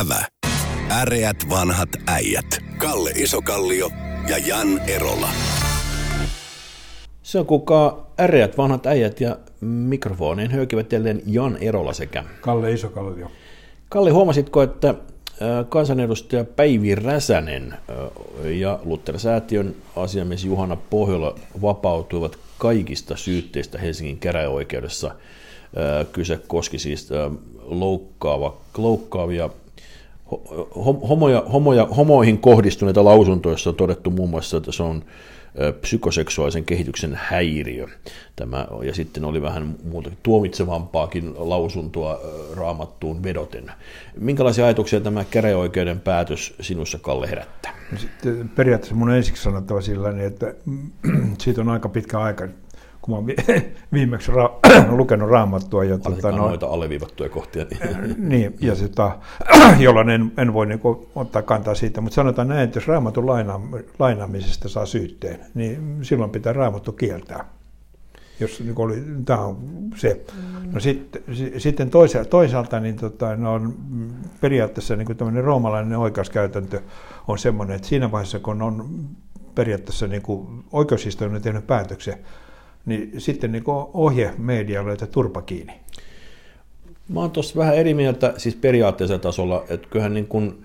Ävä. Äreät vanhat äijät. Kalle Isokallio ja Jan Erola. Se on kuka äreät vanhat äijät ja mikrofoneen höykivät jälleen Jan Erola sekä Kalle Isokallio. Kalle, huomasitko, että kansanedustaja Päivi Räsänen ja Luther-säätiön asiamies Juhana Pohjola vapautuivat kaikista syytteistä Helsingin käräjäoikeudessa. Kyse koski siis loukkaava, loukkaavia homoja, homoja, homoihin kohdistuneita lausuntoja, on todettu muun muassa, että se on psykoseksuaalisen kehityksen häiriö. Tämä, ja sitten oli vähän muuta tuomitsevampaakin lausuntoa raamattuun vedoten. Minkälaisia ajatuksia tämä käräjäoikeuden päätös sinussa, Kalle, herättää? Sitten periaatteessa mun ensiksi sanottava sillä että siitä on aika pitkä aika, kun mä oon viimeksi ra- lukenut raamattua. Ja, tuota, no, noita alleviivattuja kohtia. Niin, niin ja sitä, jolloin en, en voi niin kuin, ottaa kantaa siitä, mutta sanotaan näin, että jos raamatun laina, lainaamisesta saa syytteen, niin silloin pitää raamattu kieltää. Jos niin oli, tämä on se. No sit, sitten toisaalta, toisaalta niin tota, no on periaatteessa niin kuin roomalainen oikeuskäytäntö on sellainen, että siinä vaiheessa, kun on periaatteessa niin oikeushistoria tehnyt päätöksen, niin sitten niin ohje medialle, että turpa kiinni. Mä oon tuossa vähän eri mieltä siis periaatteessa tasolla, että kyllähän niin kun,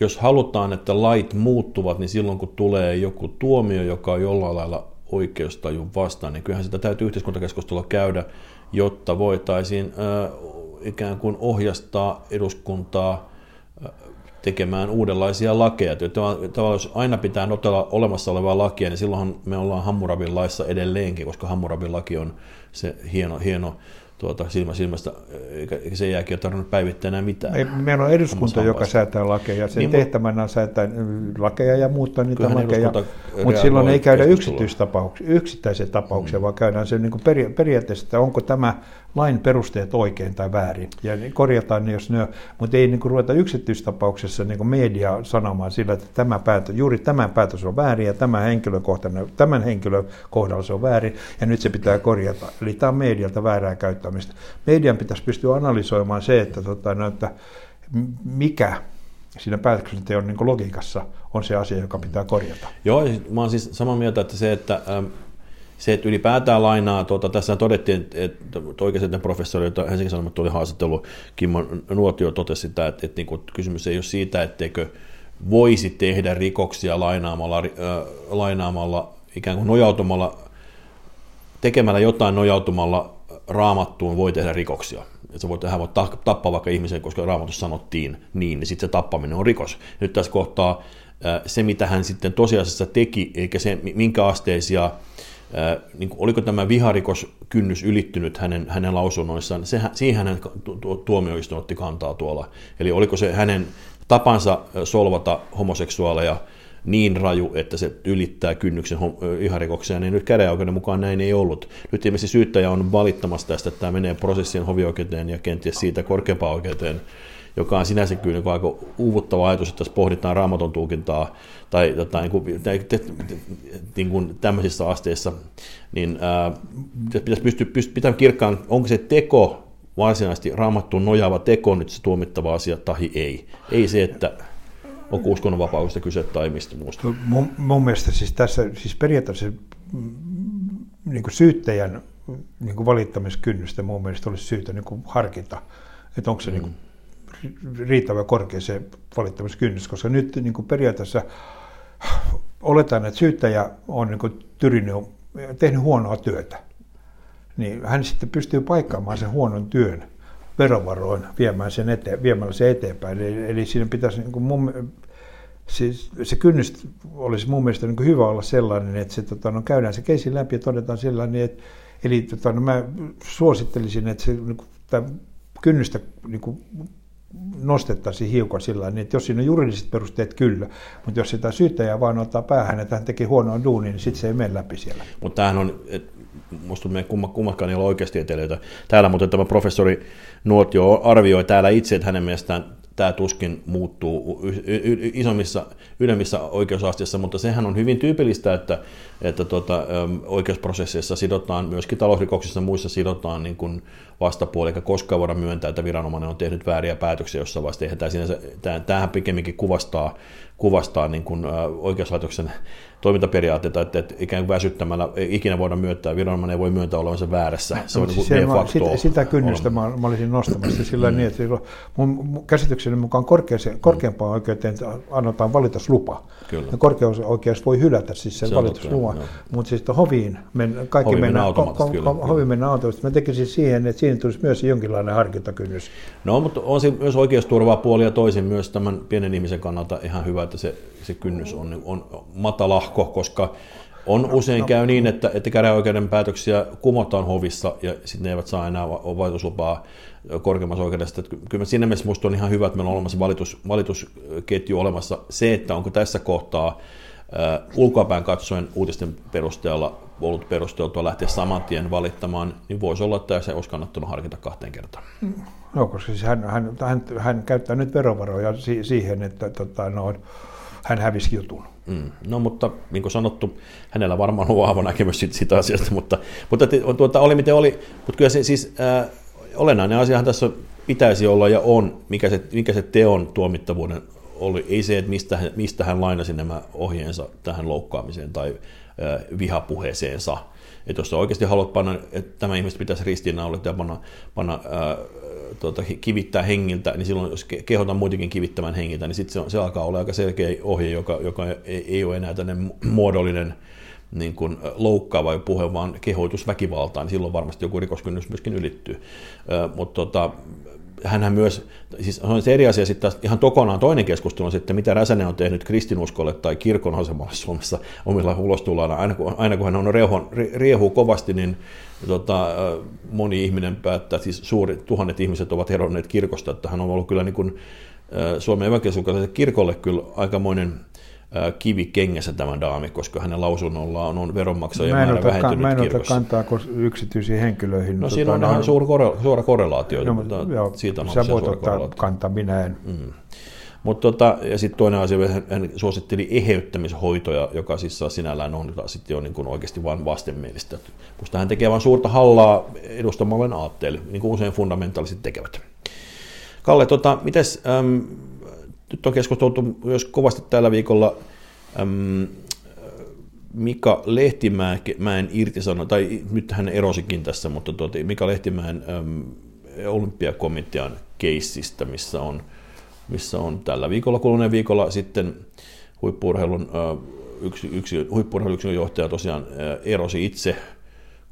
jos halutaan, että lait muuttuvat, niin silloin kun tulee joku tuomio, joka on jollain lailla oikeustajun vastaan, niin kyllähän sitä täytyy yhteiskuntakeskustelua käydä, jotta voitaisiin äh, ikään kuin ohjastaa eduskuntaa tekemään uudenlaisia lakeja. Tavallaan jos aina pitää notella olemassa olevaa lakia, niin silloinhan me ollaan Hammurabin laissa edelleenkin, koska Hammurabin laki on se hieno, hieno tuota, silmä silmästä, eikä sen jälkeen ole tarvinnut päivittää enää mitään. Ei, meillä on eduskunta, joka säätää lakeja. Sen niin, tehtävänä on säätää lakeja ja muuttaa niitä lakeja, mutta silloin ei käydä yksityistapauksia, yksittäisiä tapauksia, mm. vaan käydään se niin peria- periaatteessa, että onko tämä lain perusteet oikein tai väärin. Ja korjataan ne, jos ne on, mutta ei niin kuin ruveta yksityistapauksessa niin kuin media sanomaan sillä, että tämä päätös, juuri tämä päätös on väärin ja tämä henkilökohtainen, tämän henkilön kohdalla se on väärin ja nyt se pitää korjata. Eli tämä on medialta väärää käyttämistä. Median pitäisi pystyä analysoimaan se, että, tota, no, että mikä siinä päätöksenteon niin logiikassa on se asia, joka pitää korjata. Joo, mä olen siis samaa mieltä, että se, että se, että ylipäätään lainaa, tuota, tässä todettiin, että oikeasti professori, jota Helsingin Sanomat oli haastattelu, Kimmo Nuotio totesi sitä, että, että, että, että kysymys ei ole siitä, etteikö voisi tehdä rikoksia lainaamalla, äh, lainaamalla ikään kuin nojautumalla, tekemällä jotain nojautumalla raamattuun voi tehdä rikoksia. Että sä voit, hän voi tappaa vaikka ihmisen, koska raamatussa sanottiin niin, niin sitten se tappaminen on rikos. Nyt tässä kohtaa se, mitä hän sitten tosiasiassa teki, eikä se minkä asteisia niin kuin, oliko tämä viharikoskynnys ylittynyt hänen, hänen lausunnoissaan, se, siihen hän tuomioistuin otti kantaa tuolla. Eli oliko se hänen tapansa solvata homoseksuaaleja niin raju, että se ylittää kynnyksen viharikokseen, niin nyt käräjäoikeuden mukaan näin ei ollut. Nyt ilmeisesti syyttäjä on valittamassa tästä, että tämä menee prosessien hovioikeuteen ja kenties siitä korkeampaan oikeuteen joka on sinänsä kyllä niin aika uuvuttava ajatus, että jos pohditaan raamaton tulkintaa tai, tai niin kuin, niin kuin tämmöisissä asteissa, niin ää, pitäisi pystyä, pystyä pitämään kirkkaan, onko se teko varsinaisesti raamattuun nojaava teko nyt se tuomittava asia tai ei. Ei se, että onko uskonnonvapaudesta kyse tai mistä muusta. Mun, mun mielestä siis tässä siis periaatteessa mm, niin kuin syyttäjän niin kuin valittamiskynnystä mun mielestä olisi syytä niin kuin harkita, että onko se mm. niin kuin riittävän korkea se valittamiskynnys, koska nyt niin kuin periaatteessa oletan, että syyttäjä on niin kuin tyrinyt, tehnyt huonoa työtä. Niin hän sitten pystyy paikkaamaan sen huonon työn verovaroin viemään sen eteen, viemällä sen eteenpäin. Eli, eli siinä pitäisi niin kuin mun, siis se kynnys olisi mun mielestä niin hyvä olla sellainen, että se, tota, no, käydään se keisi läpi ja todetaan sellainen, että eli tota, no, mä suosittelisin, että se niin kuin, kynnystä niin kuin, nostettaisiin hiukan sillä niin että jos siinä on juridiset perusteet, kyllä, mutta jos sitä syyttäjää vaan ottaa päähän, että hän teki huonoa duunia, niin sitten se ei mene läpi siellä. Mutta tämähän on, minusta me kumma, kummakaan ei ole oikeasti Täällä mutta tämä professori Nuotio arvioi täällä itse, että hänen mielestään tämä tuskin muuttuu isommissa, ylemmissä oikeusasteissa, mutta sehän on hyvin tyypillistä, että, että tuota, oikeusprosesseissa sidotaan, myöskin talousrikoksissa ja muissa sidotaan niin kuin vastapuoli, eikä koskaan voida myöntää, että viranomainen on tehnyt vääriä päätöksiä jossain vaiheessa. Tämä tämähän pikemminkin kuvastaa, kuvastaa niin kuin, oikeuslaitoksen toimintaperiaatteita, että, että ikään kuin väsyttämällä ei ikinä voida myöntää, viranomainen ei voi myöntää olevansa väärässä. Se on no, niin siis mä, sitä, sitä kynnystä mä, mä, olisin nostamassa sillä mm. niin, että mun käsitykseni mukaan korkeampaan oikeuteen annetaan valituslupa. Kyllä. Ja korkeusoikeus voi hylätä siis sen se valitusluvan, mutta siis hoviin men, kaikki hovi mennään automaattisesti. Ko, ko, hovi mennään automaattisesti. Mä tekisin siihen, että siinä tulisi myös jonkinlainen harkintakynnys. No, mutta on se myös oikeusturvaa puoli ja toisin myös tämän pienen ihmisen kannalta ihan hyvä, että se, se kynnys on, on matalahko, koska on no, usein no, käy niin, että, että käräjäoikeuden päätöksiä kumotaan hovissa ja sitten ne eivät saa enää valituslupaa korkeammassa oikeudessa. Että kyllä siinä mielessä minusta on ihan hyvä, että meillä on olemassa valitus, valitusketju olemassa. Se, että onko tässä kohtaa uh, ulkoapäin katsoen uutisten perusteella ollut perusteltua lähteä saman tien valittamaan, niin voisi olla, että se olisi kannattanut harkita kahteen kertaan. No, koska siis hän, hän, hän, hän käyttää nyt verovaroja si- siihen, että tota, no, hän hävisi jutun. Mm. No mutta niin kuin sanottu, hänellä varmaan on vahva näkemys siitä, siitä asiasta, mutta, mutta tuota, oli miten oli. Mutta kyllä se siis äh, olennainen asiahan tässä pitäisi olla ja on, mikä se, mikä se teon tuomittavuuden oli. Ei se, että mistä mistä hän lainasi nämä ohjeensa tähän loukkaamiseen tai äh, vihapuheeseensa. Että jos sä oikeasti haluat panna, että tämä ihmiset pitäisi ristiinnaulit ja panna, panna äh, tuota, kivittää hengiltä, niin silloin jos kehotan muitakin kivittämään hengiltä, niin sitten se, se alkaa olla aika selkeä ohje, joka, joka ei, ei ole enää tämmöinen muodollinen niin kuin loukkaava puhe, vaan kehoitus väkivaltaan, niin silloin varmasti joku rikoskynnys myöskin ylittyy. Mutta tota, hänhän myös, siis on se eri asia sitten ihan kokonaan toinen keskustelu on mitä Räsänen on tehnyt kristinuskolle tai kirkon asemalle Suomessa omilla ulostullaan. Aina kun, aina kun hän on riehu, riehuu kovasti, niin tota, moni ihminen päättää, siis suuri, tuhannet ihmiset ovat eronneet kirkosta, että hän on ollut kyllä niin kuin, Suomen evankelisukalaiselle kirkolle kyllä aikamoinen kivi kengässä tämä daami, koska hänen lausunnollaan on veronmaksajien määrä vähentynyt Mä en ota kantaa yksityisiin henkilöihin. No siinä tota, on ihan suuri korre, suora korrelaatio. No, mutta joo, siitä on sä voit ottaa kantaa, minä en. Mm. Mutta tota, ja sitten toinen asia, hän, suositteli eheyttämishoitoja, joka siis sinällään on sitten jo niin kuin oikeasti vain vastenmielistä. Musta hän tekee vain suurta hallaa edustamalle aatteelle, niin kuin usein fundamentaaliset tekevät. Kalle, tota, mites, äm, nyt on keskusteltu myös kovasti tällä viikolla äm, Mika Lehtimäen irtisano, tai nyt hän erosikin tässä, mutta tuota, Mika Lehtimäen äm, olympiakomitean keissistä, missä on, missä on tällä viikolla, kuluneen viikolla sitten huippuurheilun yksi, yksi johtaja tosiaan erosi itse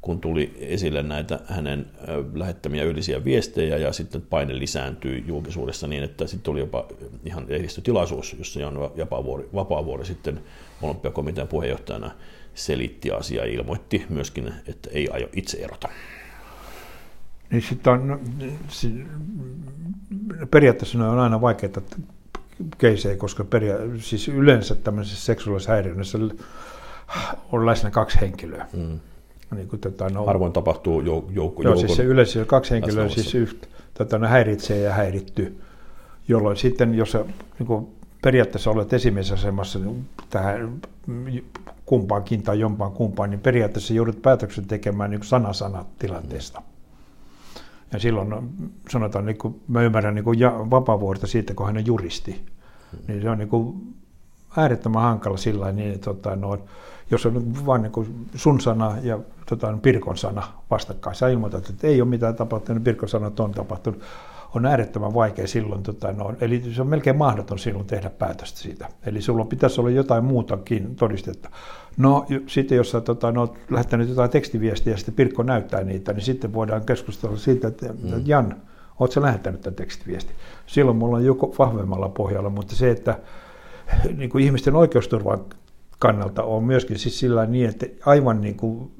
kun tuli esille näitä hänen lähettämiä yleisiä viestejä ja sitten paine lisääntyi julkisuudessa niin, että sitten tuli jopa ihan lehdistötilaisuus, jossa Jan Vapaavuori, Vapaavuori sitten olympiakomitean puheenjohtajana selitti asiaa ja ilmoitti myöskin, että ei aio itse erota. Niin sitten on, no, periaatteessa on aina vaikeaa keisejä, koska peria- siis yleensä tämmöisessä seksuaalisessa häiriössä on läsnä kaksi henkilöä. Mm niin kuin, tota, no, Harvoin tapahtuu jouk- joukko. Joo, siis se yleensä kaksi henkilöä siis yhtä, tota, no, häiritsee ja häiritty, jolloin sitten, jos sä niin kuin, periaatteessa olet esimiesasemassa niin tähän kumpaankin tai jompaan kumpaan, niin periaatteessa joudut päätöksen tekemään niin sana-sana tilanteesta. Ja silloin no, sanotaan, niin kuin, mä ymmärrän niin kuin Vapaavuorta siitä, kun hän on juristi, niin se on niin kuin, äärettömän hankala sillä niin, että tota, no, jos on vain niin sun sana ja tota, Pirkon sana vastakkain. Sä ilmoitat, että ei ole mitään tapahtunut, Pirkon sana on tapahtunut. On äärettömän vaikea silloin, tota, no, eli se on melkein mahdoton silloin tehdä päätöstä siitä. Eli sulla pitäisi olla jotain muutakin todistetta. No sitten jos sä tota, no, oot lähettänyt jotain tekstiviestiä ja sitten Pirkko näyttää niitä, niin sitten voidaan keskustella siitä, että mm. Jan, ootko lähettänyt tämän tekstiviesti? Silloin mulla on joku vahvemmalla pohjalla, mutta se, että niin kuin ihmisten oikeusturvan kannalta on myöskin siis sillä niin, että aivan niin kuin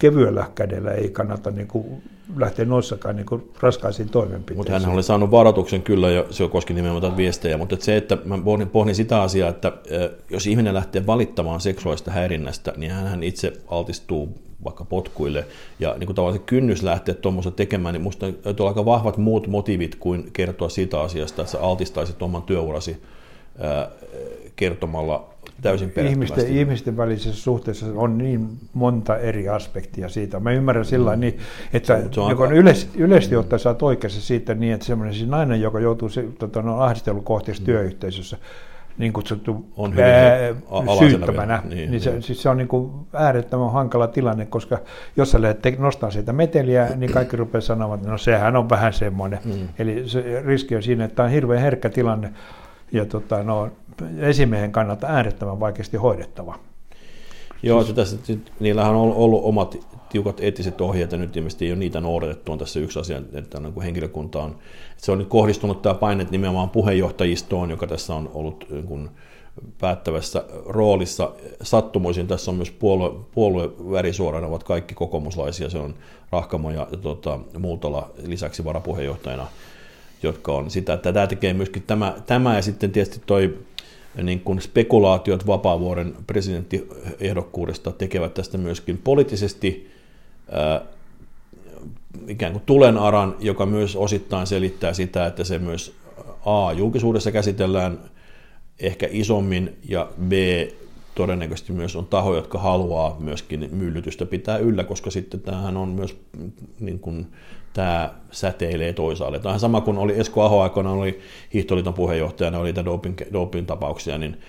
kevyellä kädellä ei kannata niin kuin lähteä noissakaan niin kuin raskaisiin toimenpiteisiin. Mutta hän oli saanut varoituksen kyllä, ja se koski nimenomaan viestejä, mutta se, että mä pohdin, pohdin sitä asiaa, että jos ihminen lähtee valittamaan seksuaalista häirinnästä, niin hän itse altistuu vaikka potkuille, ja niin kuin tavallaan se kynnys lähteä tuommoista tekemään, niin minusta on aika vahvat muut motiivit kuin kertoa siitä asiasta, että sä altistaisit oman työurasi kertomalla täysin ihmisten, ihmisten välisessä suhteessa on niin monta eri aspektia siitä. Mä ymmärrän sillä mm. niin, että se on, aika... yleisesti, yleisesti ottaen oot oikeassa siitä niin, että semmoinen siis nainen, joka joutuu se, tota, no, ahdistelukohteeksi mm. työyhteisössä, niin kutsuttu on ää, syyttämänä, niin, niin, niin, se, siis se on niin kuin äärettömän hankala tilanne, koska jos sä lähdet nostaa siitä meteliä, niin kaikki rupeaa sanomaan, että no sehän on vähän semmoinen. Mm. Eli se riski on siinä, että tämä on hirveän herkkä tilanne ja tota, no, esimiehen kannalta äärettömän vaikeasti hoidettava. Joo, siis... tässä, niillähän on ollut omat tiukat eettiset ohjeet, ja nyt ilmeisesti ei ole niitä noudatettu, on tässä yksi asia, että niin henkilökunta on, että se on nyt kohdistunut tämä paine nimenomaan puheenjohtajistoon, joka tässä on ollut niin kuin päättävässä roolissa. Sattumoisin tässä on myös puolue, puoluevärisuorana ovat kaikki kokoomuslaisia, se on Rahkamo ja, tota, Muutala lisäksi varapuheenjohtajana, jotka on sitä, että tämä tekee myöskin tämä, tämä ja sitten tietysti toi niin kuin spekulaatiot Vapaavuoren presidenttiehdokkuudesta tekevät tästä myöskin poliittisesti ää, ikään kuin tulenaran, joka myös osittain selittää sitä, että se myös A, julkisuudessa käsitellään ehkä isommin, ja B, todennäköisesti myös on taho, jotka haluaa myöskin myllytystä pitää yllä, koska sitten tämähän on myös niin kuin, tämä säteilee toisaalle. Tämä on sama kuin oli Esko Aho aikana, oli hiihtoliiton puheenjohtajana, oli doping, doping tapauksia, niin,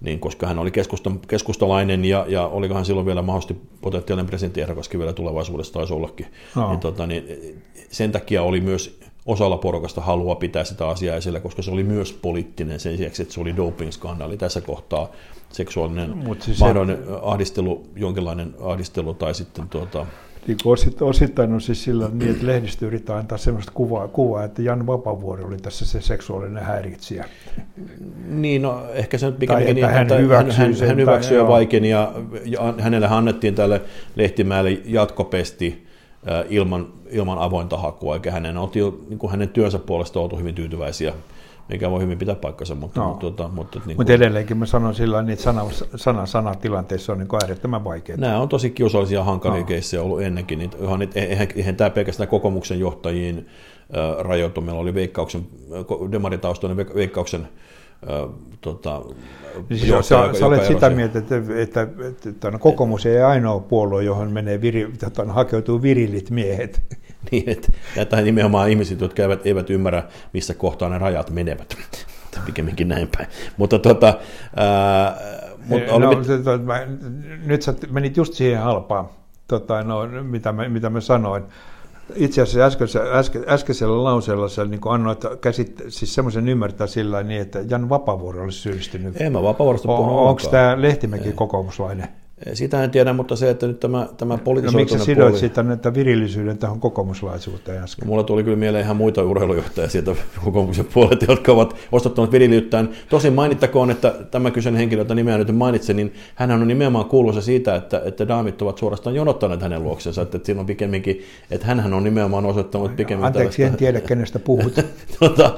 niin koska hän oli keskusta, keskustalainen ja, ja olikohan silloin vielä mahdollisesti potentiaalinen presidenttiehdokaskin vielä tulevaisuudessa taisi ollakin, no. niin, tota, niin sen takia oli myös osalla porukasta halua pitää sitä asiaa esillä, koska se oli myös poliittinen sen sijaan, että se oli doping-skandaali. Tässä kohtaa seksuaalinen siis mahdollinen se... ahdistelu, jonkinlainen ahdistelu tai sitten tuota, niin osittain on siis sillä niin, että lehdistö yrittää antaa sellaista kuvaa, kuvaa, että Jan Vapavuori oli tässä se seksuaalinen häiritsijä. Niin, no ehkä se nyt pikemminkin niin, hän, hyväksyy hän, hän, hän hyväksyi ja vaikeni ja, ja hänelle annettiin tälle Lehtimäelle jatkopesti äh, ilman, ilman avointa hakua, eikä hänen, oltiin, niin kuin hänen työnsä puolesta oltu hyvin tyytyväisiä mikä voi hyvin pitää paikkansa. Mutta, no. mutta, mutta, mutta, niin mutta edelleenkin mä sanon sillä että sana, sana, sana tilanteessa on niin äärettömän vaikeaa. Nämä on tosi kiusallisia hankalia no. keissejä ollut ennenkin. Niin, ihan, eihän, eihän tämä pelkästään kokoomuksen johtajiin äh, rajoitu. Meillä oli veikkauksen, demaritaustainen veikkauksen Äh, tota, niin siis johtaja, sä, sä olet sitä mieltä, että, että, että, että, kokoomus ei ainoa puolue, johon menee viri, tota, hakeutuu virillit miehet. niin, että, että nimenomaan ihmiset, jotka eivät, eivät ymmärrä, missä kohtaa ne rajat menevät. Pikemminkin näin päin. Mutta tota, ää, mutta oli no, mit... se, to, mä, nyt sä menit just siihen halpaan, tota, no, mitä, mä, mitä mä sanoin itse asiassa äskeisellä, äske, äskeisellä lauseella sä niin annoit käsit, siis semmoisen ymmärtää sillä niin, että Jan Vapavuori olisi syyllistynyt. En mä Vapavuorosta puhunut Onko tämä Lehtimäki kokoomuslainen? Sitä en tiedä, mutta se, että nyt tämä, tämä politisoitunut no, miksi sidoit puoli... sitä että virillisyyden tähän kokoomuslaisuuteen äsken? Mulla tuli kyllä mieleen ihan muita urheilujohtajia sieltä kokoomuksen puolelta, jotka ovat ostattaneet viriliyttään. Tosin mainittakoon, että tämä kyseinen henkilö, jota nimeä nyt mainitsin, niin hän on nimenomaan kuuluisa siitä, että, että daamit ovat suorastaan jonottaneet hänen luoksensa. Että, että siinä on pikemminkin, että hän on nimenomaan osoittanut pikemmin Anteeksi, tällaista... en tiedä, kenestä puhut. tota,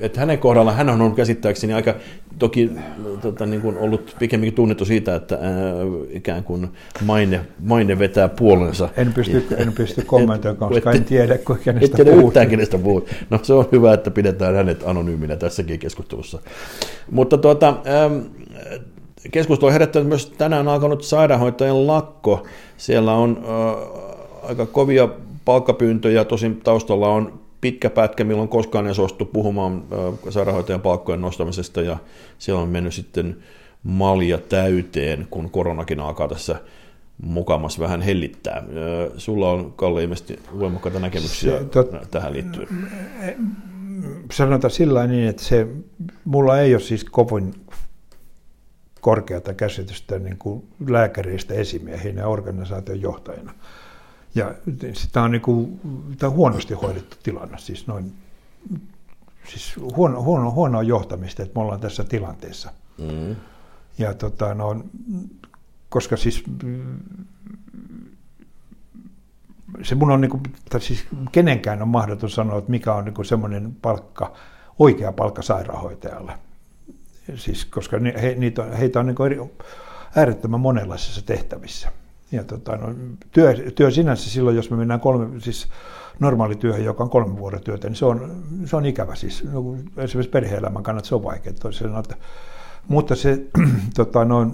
että hänen kohdalla hän on käsittääkseni aika toki tota, niin kuin ollut pikemminkin tunnettu siitä, että ää, ikään kuin maine, maine vetää puolensa. En pysty, en pysty kommentoimaan, koska en tiedä, kenestä puhut. yhtään kenestä puhut. No se on hyvä, että pidetään hänet anonyyminä tässäkin keskustelussa. Mutta tuota, ähm, keskustelu on herättänyt myös tänään alkanut sairaanhoitajien lakko. Siellä on äh, aika kovia palkkapyyntöjä, tosin taustalla on pitkä pätkä, milloin koskaan ei suostu puhumaan äh, sairaanhoitajan palkkojen nostamisesta, ja siellä on mennyt sitten malja täyteen, kun koronakin alkaa tässä mukamas vähän hellittää. Sulla on, Kalle, ilmeisesti voimakkaita näkemyksiä se, tot, tähän liittyen. Sanotaan sillä niin, että se, mulla ei ole siis kovin korkeata käsitystä niin kuin lääkäreistä esimiehinä ja organisaation johtajina. Ja tämä on, niin kuin, tämä on huonosti hoidettu tilanne, siis noin siis huono, huono, huonoa johtamista, että me ollaan tässä tilanteessa. Mm. Ja tota, no, koska siis se mun on, niin kuin, tai siis kenenkään on mahdoton sanoa, että mikä on niin semmoinen palkka, oikea palkka sairaanhoitajalle. Siis, koska he, niitä, heitä on niin eri, äärettömän monenlaisissa tehtävissä. Ja tota, no, työ, työ sinänsä silloin, jos me mennään kolme, siis normaalityöhön, joka on kolme vuoden työtä, niin se on, se on ikävä. Siis, no, esimerkiksi perhe-elämän kannalta se on vaikea. Toisella, että, mutta se, tota, no,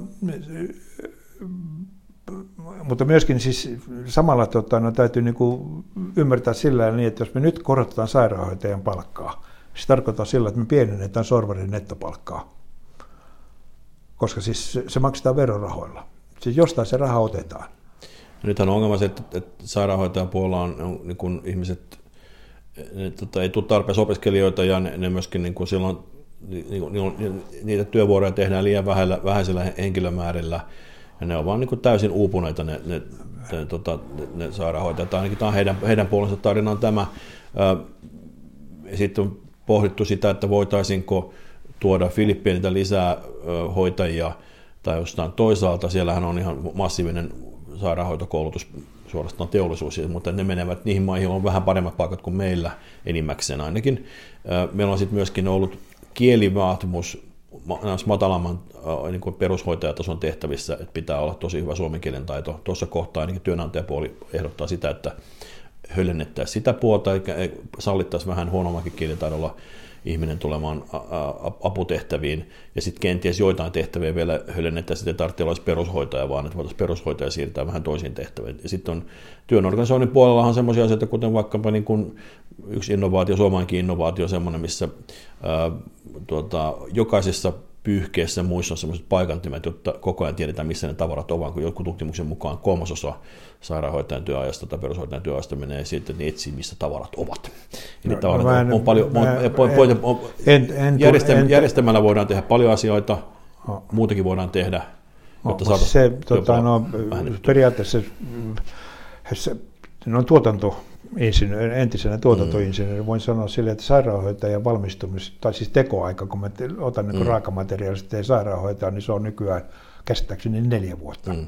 mutta myöskin siis samalla tota, no, täytyy niin kuin ymmärtää sillä niin, että jos me nyt korotetaan sairaanhoitajan palkkaa, se tarkoittaa sillä, että me pienennetään sorvarin nettopalkkaa. Koska siis se maksetaan verorahoilla. Siis jostain se raha otetaan. Nythän on ongelma se, että, että sairaanhoitajan puolella on, on niin kuin ihmiset, ne, tota, ei tule tarpeeksi opiskelijoita ja ne, ne myöskin niin kuin silloin niin, niin, niitä työvuoroja tehdään liian vähäisellä, vähäisellä henkilömäärillä ja ne on vaan niin täysin uupuneita ne, ne, ne, tota, ne, ne sairaanhoitajat. Ainakin tämä on heidän, heidän puolensa tarina on tämä. Sitten on pohdittu sitä, että voitaisiinko tuoda Filippiiniltä lisää hoitajia tai jostain toisaalta. Siellähän on ihan massiivinen sairaanhoitokoulutus, suorastaan teollisuus, mutta ne menevät niihin maihin, on vähän paremmat paikat kuin meillä enimmäkseen ainakin. Meillä on sitten myöskin ollut kielivaatimus matalamman niin kuin perushoitajatason tehtävissä, että pitää olla tosi hyvä suomen kielen taito. Tuossa kohtaa ainakin työnantajapuoli ehdottaa sitä, että höllennettäisiin sitä puolta, eikä sallittaisiin vähän huonommakin kielitaidolla ihminen tulemaan aputehtäviin, ja sitten kenties joitain tehtäviä vielä höllennetään, sitten tarvitsee olla perushoitaja, vaan että voitaisiin perushoitaja siirtää vähän toisiin tehtäviin. Ja sitten on työn organisoinnin puolella on sellaisia asioita, kuten vaikkapa niin kuin yksi innovaatio, suomalainenkin innovaatio, semmoinen, missä ää, tuota, jokaisessa pyyhkeessä muissa on sellaiset paikantimet, jotta koko ajan tiedetään, missä ne tavarat ovat, kun joku tutkimuksen mukaan kolmasosa sairaanhoitajan työajasta tai perushoitajan työajasta menee siitä, että ne etsii, missä tavarat ovat. Eli no, tavarat no, en, on paljon, mä, en, en, en, järjestelmällä, en, järjestelmällä voidaan tehdä paljon asioita, no. muutakin voidaan tehdä, jotta no, se, tota, no, periaatteessa se, no, tuotanto insinööri, entisenä tuotantoinsinööri, voin sanoa sille, että sairaanhoitajan valmistumis, tai siis tekoaika, kun mä otan niin mm. raakamateriaalista ja sairaanhoitaja, niin se on nykyään käsittääkseni neljä vuotta. Mm.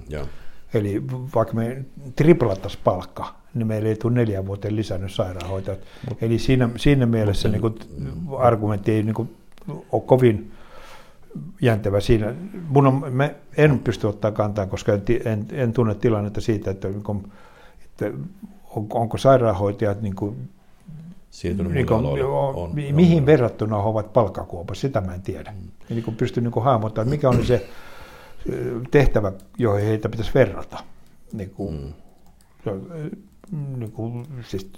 Eli vaikka me triplattaisiin palkka, niin meillä ei tule neljä vuoteen lisännyt sairaanhoitajat. Mut, Eli siinä, siinä mielessä niin kuin, argumentti ei niin kuin, ole kovin jäntevä siinä. Mun on, me en pysty ottaa kantaa, koska en, en, en tunne tilannetta siitä, että, niin että onko sairaanhoitajat niin kuin, niin kuin, on, mihin on, verrattuna he ovat palkkakuopassa, sitä mä en tiedä. Mm. Ja niin pystyn niin hahmottamaan, mikä on se tehtävä, joihin heitä pitäisi verrata. Niin kuin, mm. niin kuin, siis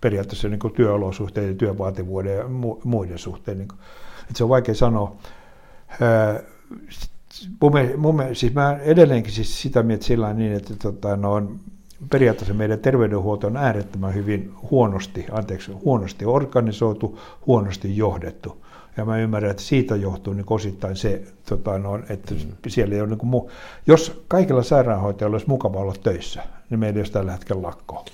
periaatteessa niin kuin työolosuhteiden, työvaativuuden ja muiden suhteen. Niin kuin, että se on vaikea sanoa. Mun, mun, siis mä edelleenkin siis sitä mieltä sillä niin, että tota, no on, periaatteessa meidän terveydenhuolto on äärettömän hyvin huonosti, anteeksi, huonosti organisoitu, huonosti johdettu. Ja mä ymmärrän, että siitä johtuu niin osittain se, tota, no, että mm. siellä ei ole niin kuin, jos kaikilla sairaanhoitajilla olisi mukava olla töissä, niin meillä ei olisi tällä hetkellä lakkoa.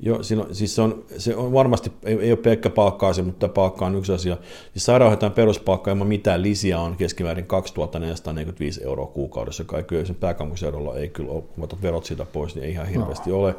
Joo, siinä on, siis se on, se on varmasti, ei, ei ole pelkkä palkkaa se, mutta palkka on yksi asia. Siis sairaanhoitajan peruspalkka ilman mitään lisiä on keskimäärin 2445 euroa kuukaudessa. Kaikki sen pääkaupunkiseudulla ei kyllä ole, kun verot siitä pois, niin ei ihan hirveästi no. ole.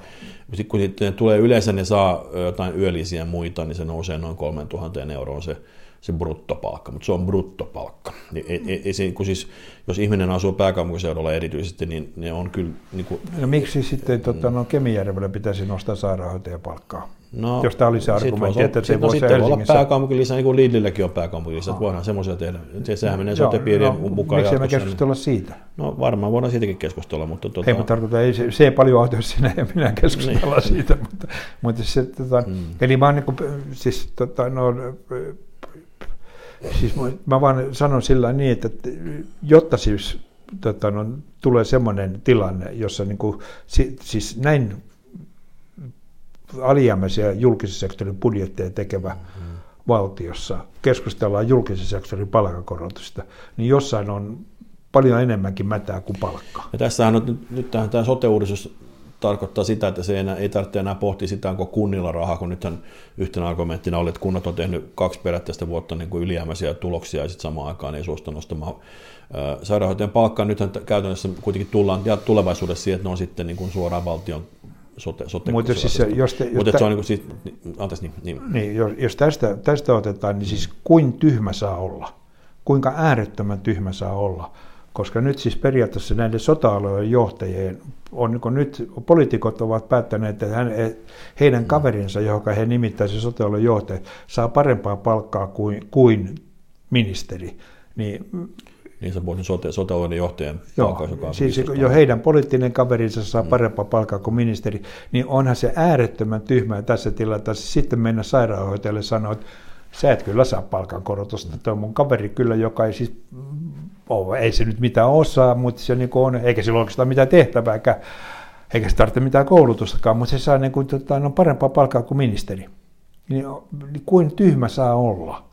Sitten kun ne tulee yleensä, ne saa jotain yölisiä ja muita, niin se nousee noin 3000 euroon se se bruttopalkka, mutta se on bruttopalkka. Niin ei, ei, ei se, kun siis, jos ihminen asuu pääkaupunkiseudulla erityisesti, niin ne on kyllä... Niin kuin, no miksi sitten tota, no, Kemijärvellä pitäisi nostaa sairaanhoitajan palkkaa? No, jos tämä oli se argumentti, että se no, sitten voi olla pääkaupunkilisä, niin kuin Lidlilläkin on pääkaupunkilisä, että voidaan semmoisia tehdä. Sehän menee sote-piirien no, mukaan. Miksi me keskustella niin. siitä? No varmaan voidaan siitäkin keskustella, mutta... Tuota... Ei, mutta tarkoitan, ei, se, se ei paljon auta, jos sinä ja minä keskustellaan niin. siitä, mutta, mutta se, tota, mm. eli mä oon niin kuin, siis, tota, no, Siis mä, vaan sanon sillä niin, että jotta siis tota, no, tulee semmoinen tilanne, jossa niin kuin, si, siis näin alijäämäisiä julkisen sektorin budjetteja tekevä mm-hmm. valtiossa keskustellaan julkisen sektorin palkankorotusta, niin jossain on paljon enemmänkin mätää kuin palkka. Ja tässähän on nyt, nyt tämä sote-uudistus tarkoittaa sitä, että se ei, enää, ei tarvitse enää pohtia sitä, onko kunnilla rahaa, kun nythän yhtenä argumenttina oli, että kunnat on tehnyt kaksi perättäistä vuotta niin kuin ylijäämäisiä tuloksia ja sitten samaan aikaan ei suostu nostamaan sairaanhoitajan palkkaa. Nythän käytännössä kuitenkin tullaan ja tulevaisuudessa siihen, että ne on sitten niin kuin suoraan valtion sote, sote Mutta siis se, jos te, jos Mutta tä- se on niin kuin, siis, anteeksi, niin, niin. Niin, jos, jos tästä, tästä otetaan, niin siis kuin tyhmä saa olla? Kuinka äärettömän tyhmä saa olla? Koska nyt siis periaatteessa näiden sota-alueen johtajien, on niin nyt poliitikot ovat päättäneet, että hän, heidän kaverinsa, johon he nimittäisi sote-alueen johtaja, saa parempaa palkkaa kuin, kuin ministeri. Niin Niin sä puhuit sote, sote johtajan Joo, siis 15 jo heidän poliittinen kaverinsa saa mm. parempaa palkkaa kuin ministeri, niin onhan se äärettömän tyhmää tässä tilanteessa sitten mennä sairaanhoitajalle sanoa, että sä et kyllä saa palkankorotusta, tuo mun kaveri kyllä, joka ei siis, oh, ei se nyt mitään osaa, mutta se niin on, eikä sillä oikeastaan mitään tehtävääkään, eikä se tarvitse mitään koulutustakaan, mutta se saa niin kuin, tota, no, parempaa palkkaa kuin ministeri. Niin, niin kuin tyhmä saa olla?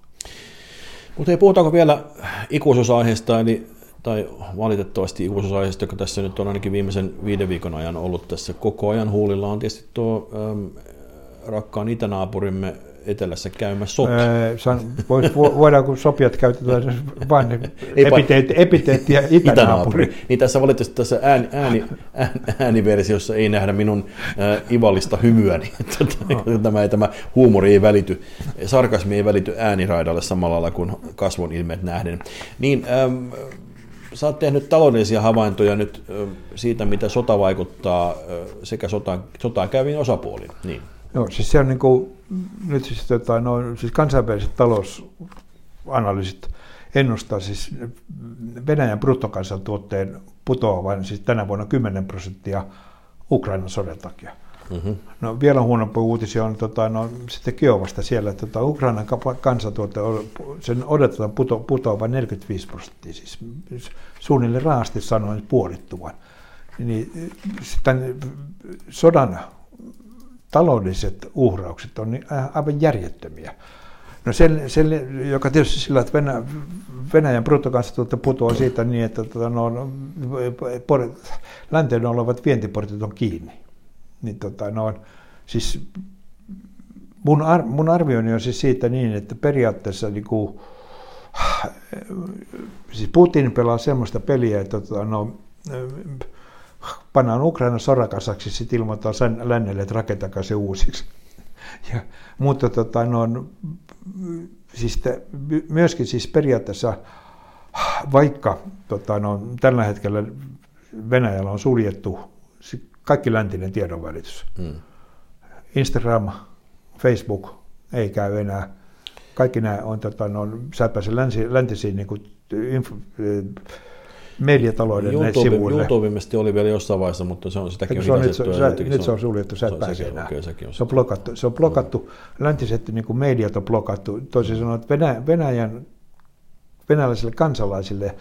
Mutta ei puhutaanko vielä ikuisuusaiheesta, eli, tai valitettavasti ikuisuusaiheesta, joka tässä nyt on ainakin viimeisen viiden viikon ajan ollut tässä koko ajan huulilla, on tietysti tuo äm, rakkaan itänaapurimme etelässä käymä sota. Öö, san, vois, voidaanko sopia, että käytetään vain epiteetti, epiteetti ja itänaapuri. Niin tässä valitettavasti tässä ääni, ääni, ääniversiossa ei nähdä minun äh, ivallista hymyäni. Tämä, ei, tämä huumori ei välity, sarkasmi ei välity ääniraidalle samalla lailla kuin kasvon ilmeet nähden. Niin, ähm, sä oot tehnyt taloudellisia havaintoja nyt siitä, mitä sota vaikuttaa sekä sotaan, sotaan käyviin osapuoliin. Niin. Joo, siis se on niin kuin, nyt siis, tota, no, siis kansainväliset talousanalyysit ennustaa siis Venäjän bruttokansantuotteen putoavan siis tänä vuonna 10 prosenttia Ukrainan sodan takia. Mm-hmm. No, vielä huonompi uutisia on tota, no, sitten Kiovasta siellä, että tota, Ukrainan kansantuote, sen odotetaan puto, putoavan 45 prosenttia, siis suunnilleen raasti sanoen puolittuvan. Niin, tämän sodan taloudelliset uhraukset on niin aivan järjettömiä. No sen, sen, joka tietysti sillä, että Venä, Venäjän bruttokansantuote putoaa siitä niin, että tota, no, no länteen olevat vientiportit on kiinni. Niin, tota, no, siis mun, ar, mun arvioni on siis siitä niin, että periaatteessa niin kuin, siis Putin pelaa semmoista peliä, että tota, no, pannaan Ukraina sorakasaksi, sitten ilmoittaa sen lännelle, että rakentakaa se uusiksi. Ja, mutta tota, no, siis te, myöskin siis periaatteessa, vaikka tota, no, tällä hetkellä Venäjällä on suljettu kaikki läntinen tiedonvälitys. Mm. Instagram, Facebook ei käy enää. Kaikki nämä on, tota, no, sä pääse länsi, läntisiin niin kuin, info, mediatalouden YouTube, sivuille. YouTube ilmeisesti oli vielä jossain vaiheessa, mutta se on sitäkin se on, nyt, se, sä, nyt se on suljettu, sä et pääse enää. Okay, on, se on blokattu. Se on blokattu, mm. läntiset niin kuin mediat on blokattu. Toisin sanoen, että Venä, Venäjän, venäläisille kansalaisille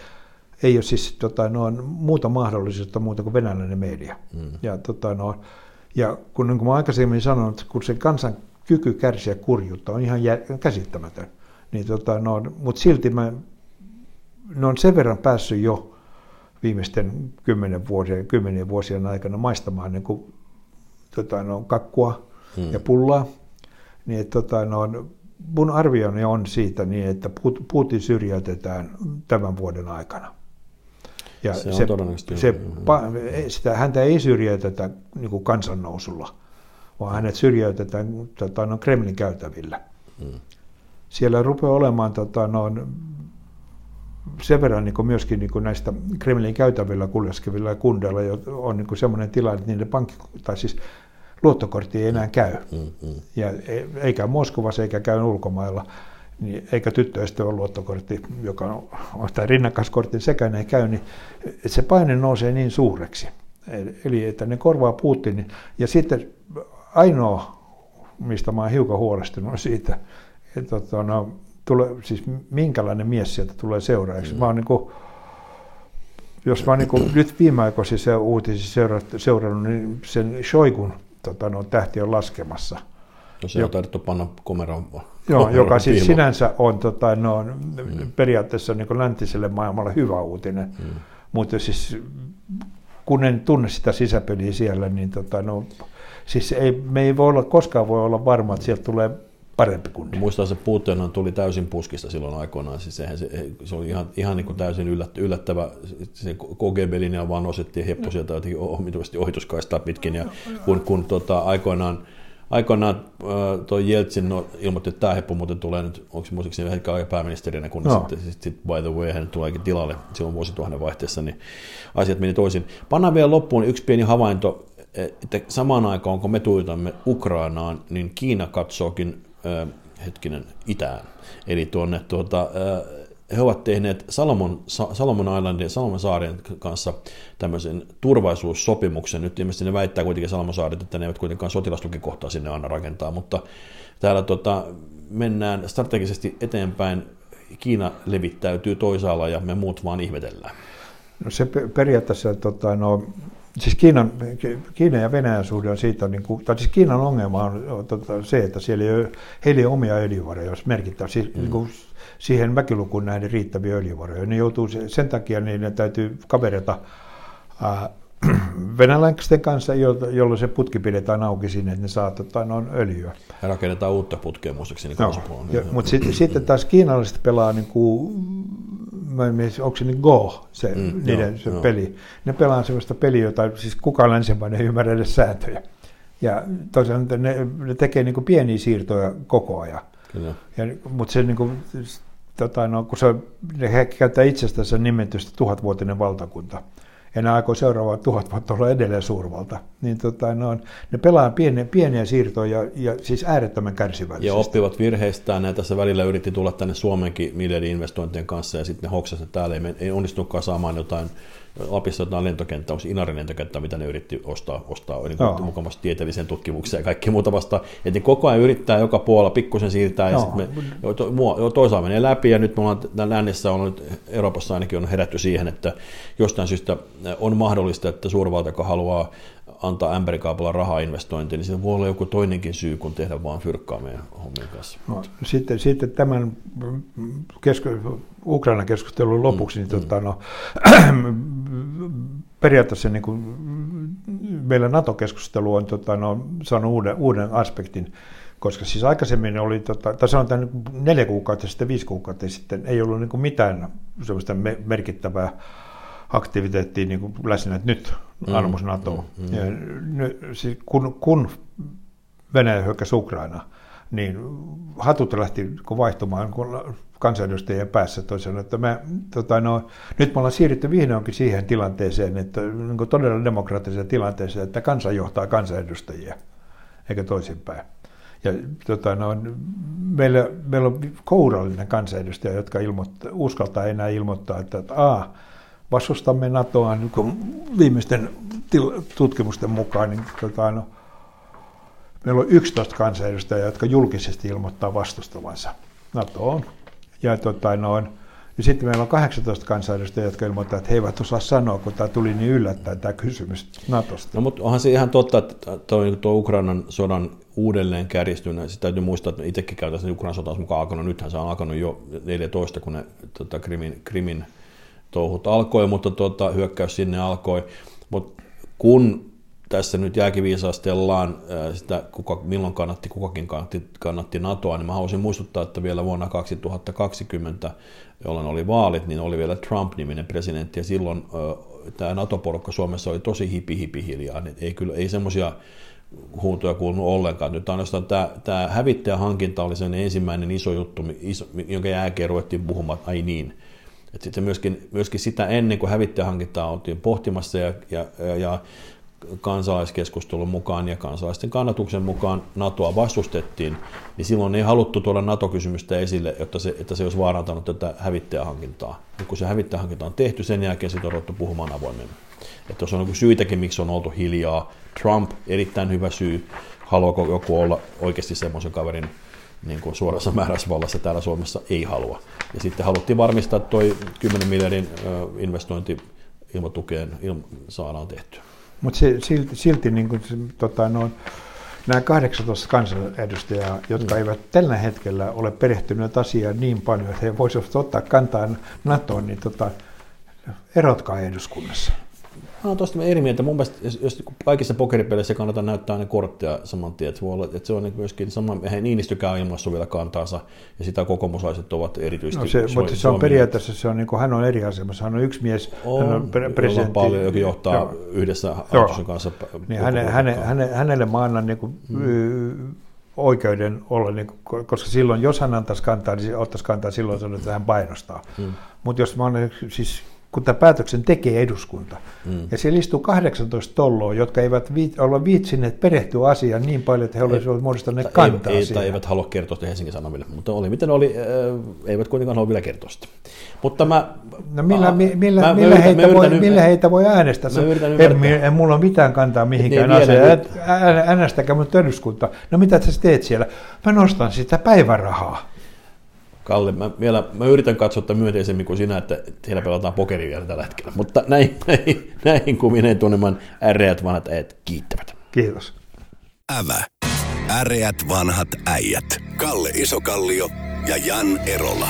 ei ole siis tota, no, muuta mahdollisuutta muuta kuin venäläinen media. Mm. Ja, tota, no, ja kun, niin kuin mä aikaisemmin sanoin, että kun se kansan kyky kärsiä kurjuutta on ihan jä, käsittämätön, niin tota, no, mutta silti mä, ne on sen verran päässyt jo viimeisten kymmenen vuosien, kymmenien vuosien aikana maistamaan niin kuin, tota, no, kakkua hmm. ja pullaa. Niin, että, tota, no, mun arvioni on siitä niin, että Putin syrjäytetään tämän vuoden aikana. Ja se, se, se, pa, sitä, häntä ei syrjäytetä niin kuin kansannousulla, vaan hänet syrjäytetään tota, no, Kremlin käytävillä. Hmm. Siellä rupeaa olemaan tota, no, sen verran niin myöskin niin näistä Kremlin käytävillä kuljeskevilla kundeilla on niin semmoinen tilanne, että niiden pankki, tai siis luottokortti ei enää käy. Mm-hmm. Ja e, eikä Moskovassa eikä käy ulkomailla, niin eikä tyttöistä ole luottokortti, joka on tämä rinnakkaiskortti, sekään ei käy, niin se paine nousee niin suureksi. Eli että ne korvaa Putinin. Ja sitten ainoa, mistä mä oon hiukan huolestunut, on siitä, että tota, no, tule, siis minkälainen mies sieltä tulee seuraajaksi. Mm. Mä oon niin kuin, jos mä niin kuin, nyt viimeaikoisissa uutisissa seurannut, seurannut, niin sen Shoigun tota, no, tähti on laskemassa. No se on taidettu panna komeroon. Joo, joka siis sinänsä on tota, no, mm. periaatteessa niin läntiselle maailmalle hyvä uutinen, mm. mutta siis kun en tunne sitä sisäpeliä siellä, niin tota, no, siis ei, me ei voi olla, koskaan voi olla varma, että sieltä tulee parempi kunnia. Muistan, se Putinhan tuli täysin puskista silloin aikoinaan. Siis sehän, se, se oli ihan, ihan niin kuin täysin yllättävä. Se KGB-linja vaan osettiin heppu sieltä jotenkin omituisesti ohituskaistaa pitkin. Ja kun, kun tota, aikoinaan aikoinaan tuo Jeltsin no, ilmoitti, että tämä heppu muuten tulee nyt, onko se muistaakseni hetken aika pääministerinä, kun no. sitten, sitten, sitten, by the way hän tuleekin tilalle silloin vuosituhannen vaihteessa, niin asiat meni toisin. Pannaan vielä loppuun yksi pieni havainto, että samaan aikaan kun me tuitamme Ukrainaan, niin Kiina katsookin hetkinen itään, eli tuonne tuota, he ovat tehneet Salomon, Salomon Islandin, Salomon saarien kanssa tämmöisen turvallisuussopimuksen. Nyt ilmeisesti ne väittää kuitenkin Salomon saaret, että ne eivät kuitenkaan sotilastukikohtaa sinne anna rakentaa, mutta täällä tota, mennään strategisesti eteenpäin. Kiina levittäytyy toisaalla ja me muut vaan ihmetellään. No se periaatteessa, tota, no, siis Kiinan, Kiinan ja Venäjän suhde on siitä, niin kuin, tai siis Kiinan ongelma on, tota, se, että siellä ei ole, heillä ei ole omia öljyvaroja, jos merkittävä. Siis, mm. niin kuin, siihen väkilukuun nähden riittäviä öljyvaroja. Ne joutuu sen takia, niin ne täytyy kaverita venäläisten kanssa, jolloin se putki pidetään auki sinne, että ne saa tota, noin öljyä. Ja rakennetaan uutta putkea muistaakseni. No, mutta sitten, sitten taas kiinalaiset pelaa, niin kuin, onko se niin Go, se, mm, niiden, joo, se joo. peli. Ne pelaa sellaista peliä, jota siis kukaan länsimainen ei ymmärrä edes sääntöjä. Ja tosiaan ne, ne tekee niin kuin pieniä siirtoja koko ajan. Kyllä. Ja, mutta se niin kuin, tota, no, kun se, he käyttää itsestänsä nimetystä tuhatvuotinen valtakunta, ja ne aikoo seuraavaa tuhat vuotta olla edelleen suurvalta, niin tota, ne, on, ne pelaa pieniä, pieniä siirtoja ja, ja siis äärettömän kärsivällisesti. Ja oppivat virheistään, ja tässä välillä yritti tulla tänne Suomenkin miljardi-investointien kanssa, ja sitten ne hoksasivat, että täällä ei, ei onnistunutkaan saamaan jotain Lapissa jotain lentokenttä, onko Inarin lentokenttä, mitä ne yritti ostaa, ostaa niin no. mukamassa tieteelliseen tutkimukseen ja kaikki muuta vasta. Että koko ajan yrittää joka puolella pikkusen siirtää ja no. sitten me, to, to, toisaalta menee läpi ja nyt me ollaan lännessä on nyt Euroopassa ainakin on herätty siihen, että jostain syystä on mahdollista, että suurvalta, joka haluaa antaa ämpärikaupalla rahaa investointiin, niin se voi olla joku toinenkin syy kuin tehdä vaan fyrkkaa meidän hommien kanssa. No, sitten, sitten tämän kesku- Ukrainan keskustelun lopuksi, niin mm, niin tota, no, periaatteessa niin kuin, meillä NATO-keskustelu on tota, no, saanut uuden, uuden aspektin, koska siis aikaisemmin oli, tota, tai sanotaan neljä kuukautta sitten, viisi kuukautta sitten, ei ollut niin kuin mitään sellaista merkittävää aktiviteettia niin kuin läsnä, että nyt mm. armos NATO. Mm, mm. Ja, nyt, siis kun, kun Venäjä hyökkäsi Ukraina, niin hatut lähti vaihtumaan kun kansanedustajien päässä toisaalta, että me, tota, no, nyt me ollaan siirrytty vihdoinkin siihen tilanteeseen, että niin todella demokraattiseen tilanteeseen, että kansa johtaa kansanedustajia, eikä toisinpäin. Ja tota, no, meillä, meillä on kourallinen kansanedustaja, jotka ilmoittaa, uskaltaa enää ilmoittaa, että, että a, vastustamme NATOa niin viimeisten tutkimusten mukaan, niin tota, no, meillä on 11 kansanedustajaa, jotka julkisesti ilmoittaa vastustavansa NATOon. Ja, tota, noin, ja sitten meillä on 18 kansanedustajaa, jotka ilmoittaa, että he eivät osaa sanoa, kun tämä tuli niin yllättäen tämä kysymys Natosta. No, mutta onhan se ihan totta, että tuo, tuo Ukrainan sodan uudelleen kärjistyneen. Sitten täytyy muistaa, että itsekin käytäisiin Ukrainan sota mukaan alkanut. Nythän se on alkanut jo 14, kun ne tota, Krimin, Krimin touhut alkoi, mutta tuota, hyökkäys sinne alkoi. Mutta kun tässä nyt jääkiviisastellaan sitä, kuka, milloin kannatti, kukakin kannatti, kannatti NATOa, niin mä haluaisin muistuttaa, että vielä vuonna 2020, jolloin oli vaalit, niin oli vielä Trump-niminen presidentti, ja silloin tämä NATO-porukka Suomessa oli tosi hipi hipi hiljaa, niin ei, kyllä, ei semmoisia huutoja kuulunut ollenkaan. Nyt ainoastaan tämä, tämä hävittäjähankinta oli sen ensimmäinen iso juttu, iso, jonka jälkeen ruvettiin puhumaan, että ai niin, että sitten myöskin, myöskin sitä ennen kuin hävittäjähankintaa oltiin pohtimassa ja, ja, ja kansalaiskeskustelun mukaan ja kansalaisten kannatuksen mukaan NATOa vastustettiin, niin silloin ei haluttu tuoda NATO-kysymystä esille, jotta se, että se olisi vaarantanut tätä hävittäjähankintaa. Ja kun se hävittäjähankinta on tehty, sen jälkeen siitä on puhumaan avoimemmin. Että tuossa on syytäkin, miksi on oltu hiljaa. Trump, erittäin hyvä syy. Haluaako joku olla oikeasti semmoisen kaverin niin kuin suorassa määräysvallassa täällä Suomessa ei halua. Ja sitten haluttiin varmistaa, että tuo 10 miljardin investointi ilmatukeen saadaan tehtyä. Mutta silti, silti niin kuin, tota, no, nämä 18 kansanedustajaa, jotka mm. eivät tällä hetkellä ole perehtyneet asiaan niin paljon, että he voisivat ottaa kantaa NATOon, niin tota, erotkaa eduskunnassa. Mä oon tuosta eri mieltä. Mun mielestä, jos, jos kaikissa pokeripeleissä kannattaa näyttää ne kortteja saman tien, että, voi olla, että se on niin myöskin sama, eihän Niinistykään ilmassa vielä kantaansa, ja sitä kokoomuslaiset ovat erityisesti. No se, mutta se on periaatteessa, se on, niin kuin, hän on eri asemassa, hän on yksi mies, on, hän on presidentti. paljon, joka johtaa joo. yhdessä hallituksen kanssa. Niin häne, häne, häne, hänelle mä annan niin kuin, mm oikeuden olla, niin kuin, koska silloin jos hän antaisi kantaa, niin ottaisi kantaa silloin sanoa, että hän painostaa. Mm. Mutta jos mä olen siis kun tämä päätöksen tekee eduskunta. Mm. Ja siellä istuu 18 tolloa, jotka eivät viit, olla viitsineet perehtyä asiaan niin paljon, että he olisivat muodostaneet kantaa ei, ei, tai eivät halua kertoa sitä Helsingin Sanomille, mutta oli miten oli, äh, eivät kuitenkaan halua vielä kertoa sitä. Mutta mä... No millä, äh, millä, mä, millä, mä heitä, yritän, voi, millä heitä voi äänestää? En, en, en mulla ole mitään kantaa mihinkään asiaan. Äänestäkää mun eduskunta. No mitä sä teet siellä? Mä nostan sitä päivärahaa. Kalle, mä, vielä, mä yritän katsoa myönteisemmin kuin sinä, että siellä pelataan pokeria vielä tällä hetkellä. Mutta näin, näin, näin kuvineen tunneman äreät vanhat äijät kiittävät. Kiitos. Ävä. Äreät vanhat äijät. Kalle Isokallio ja Jan Erola.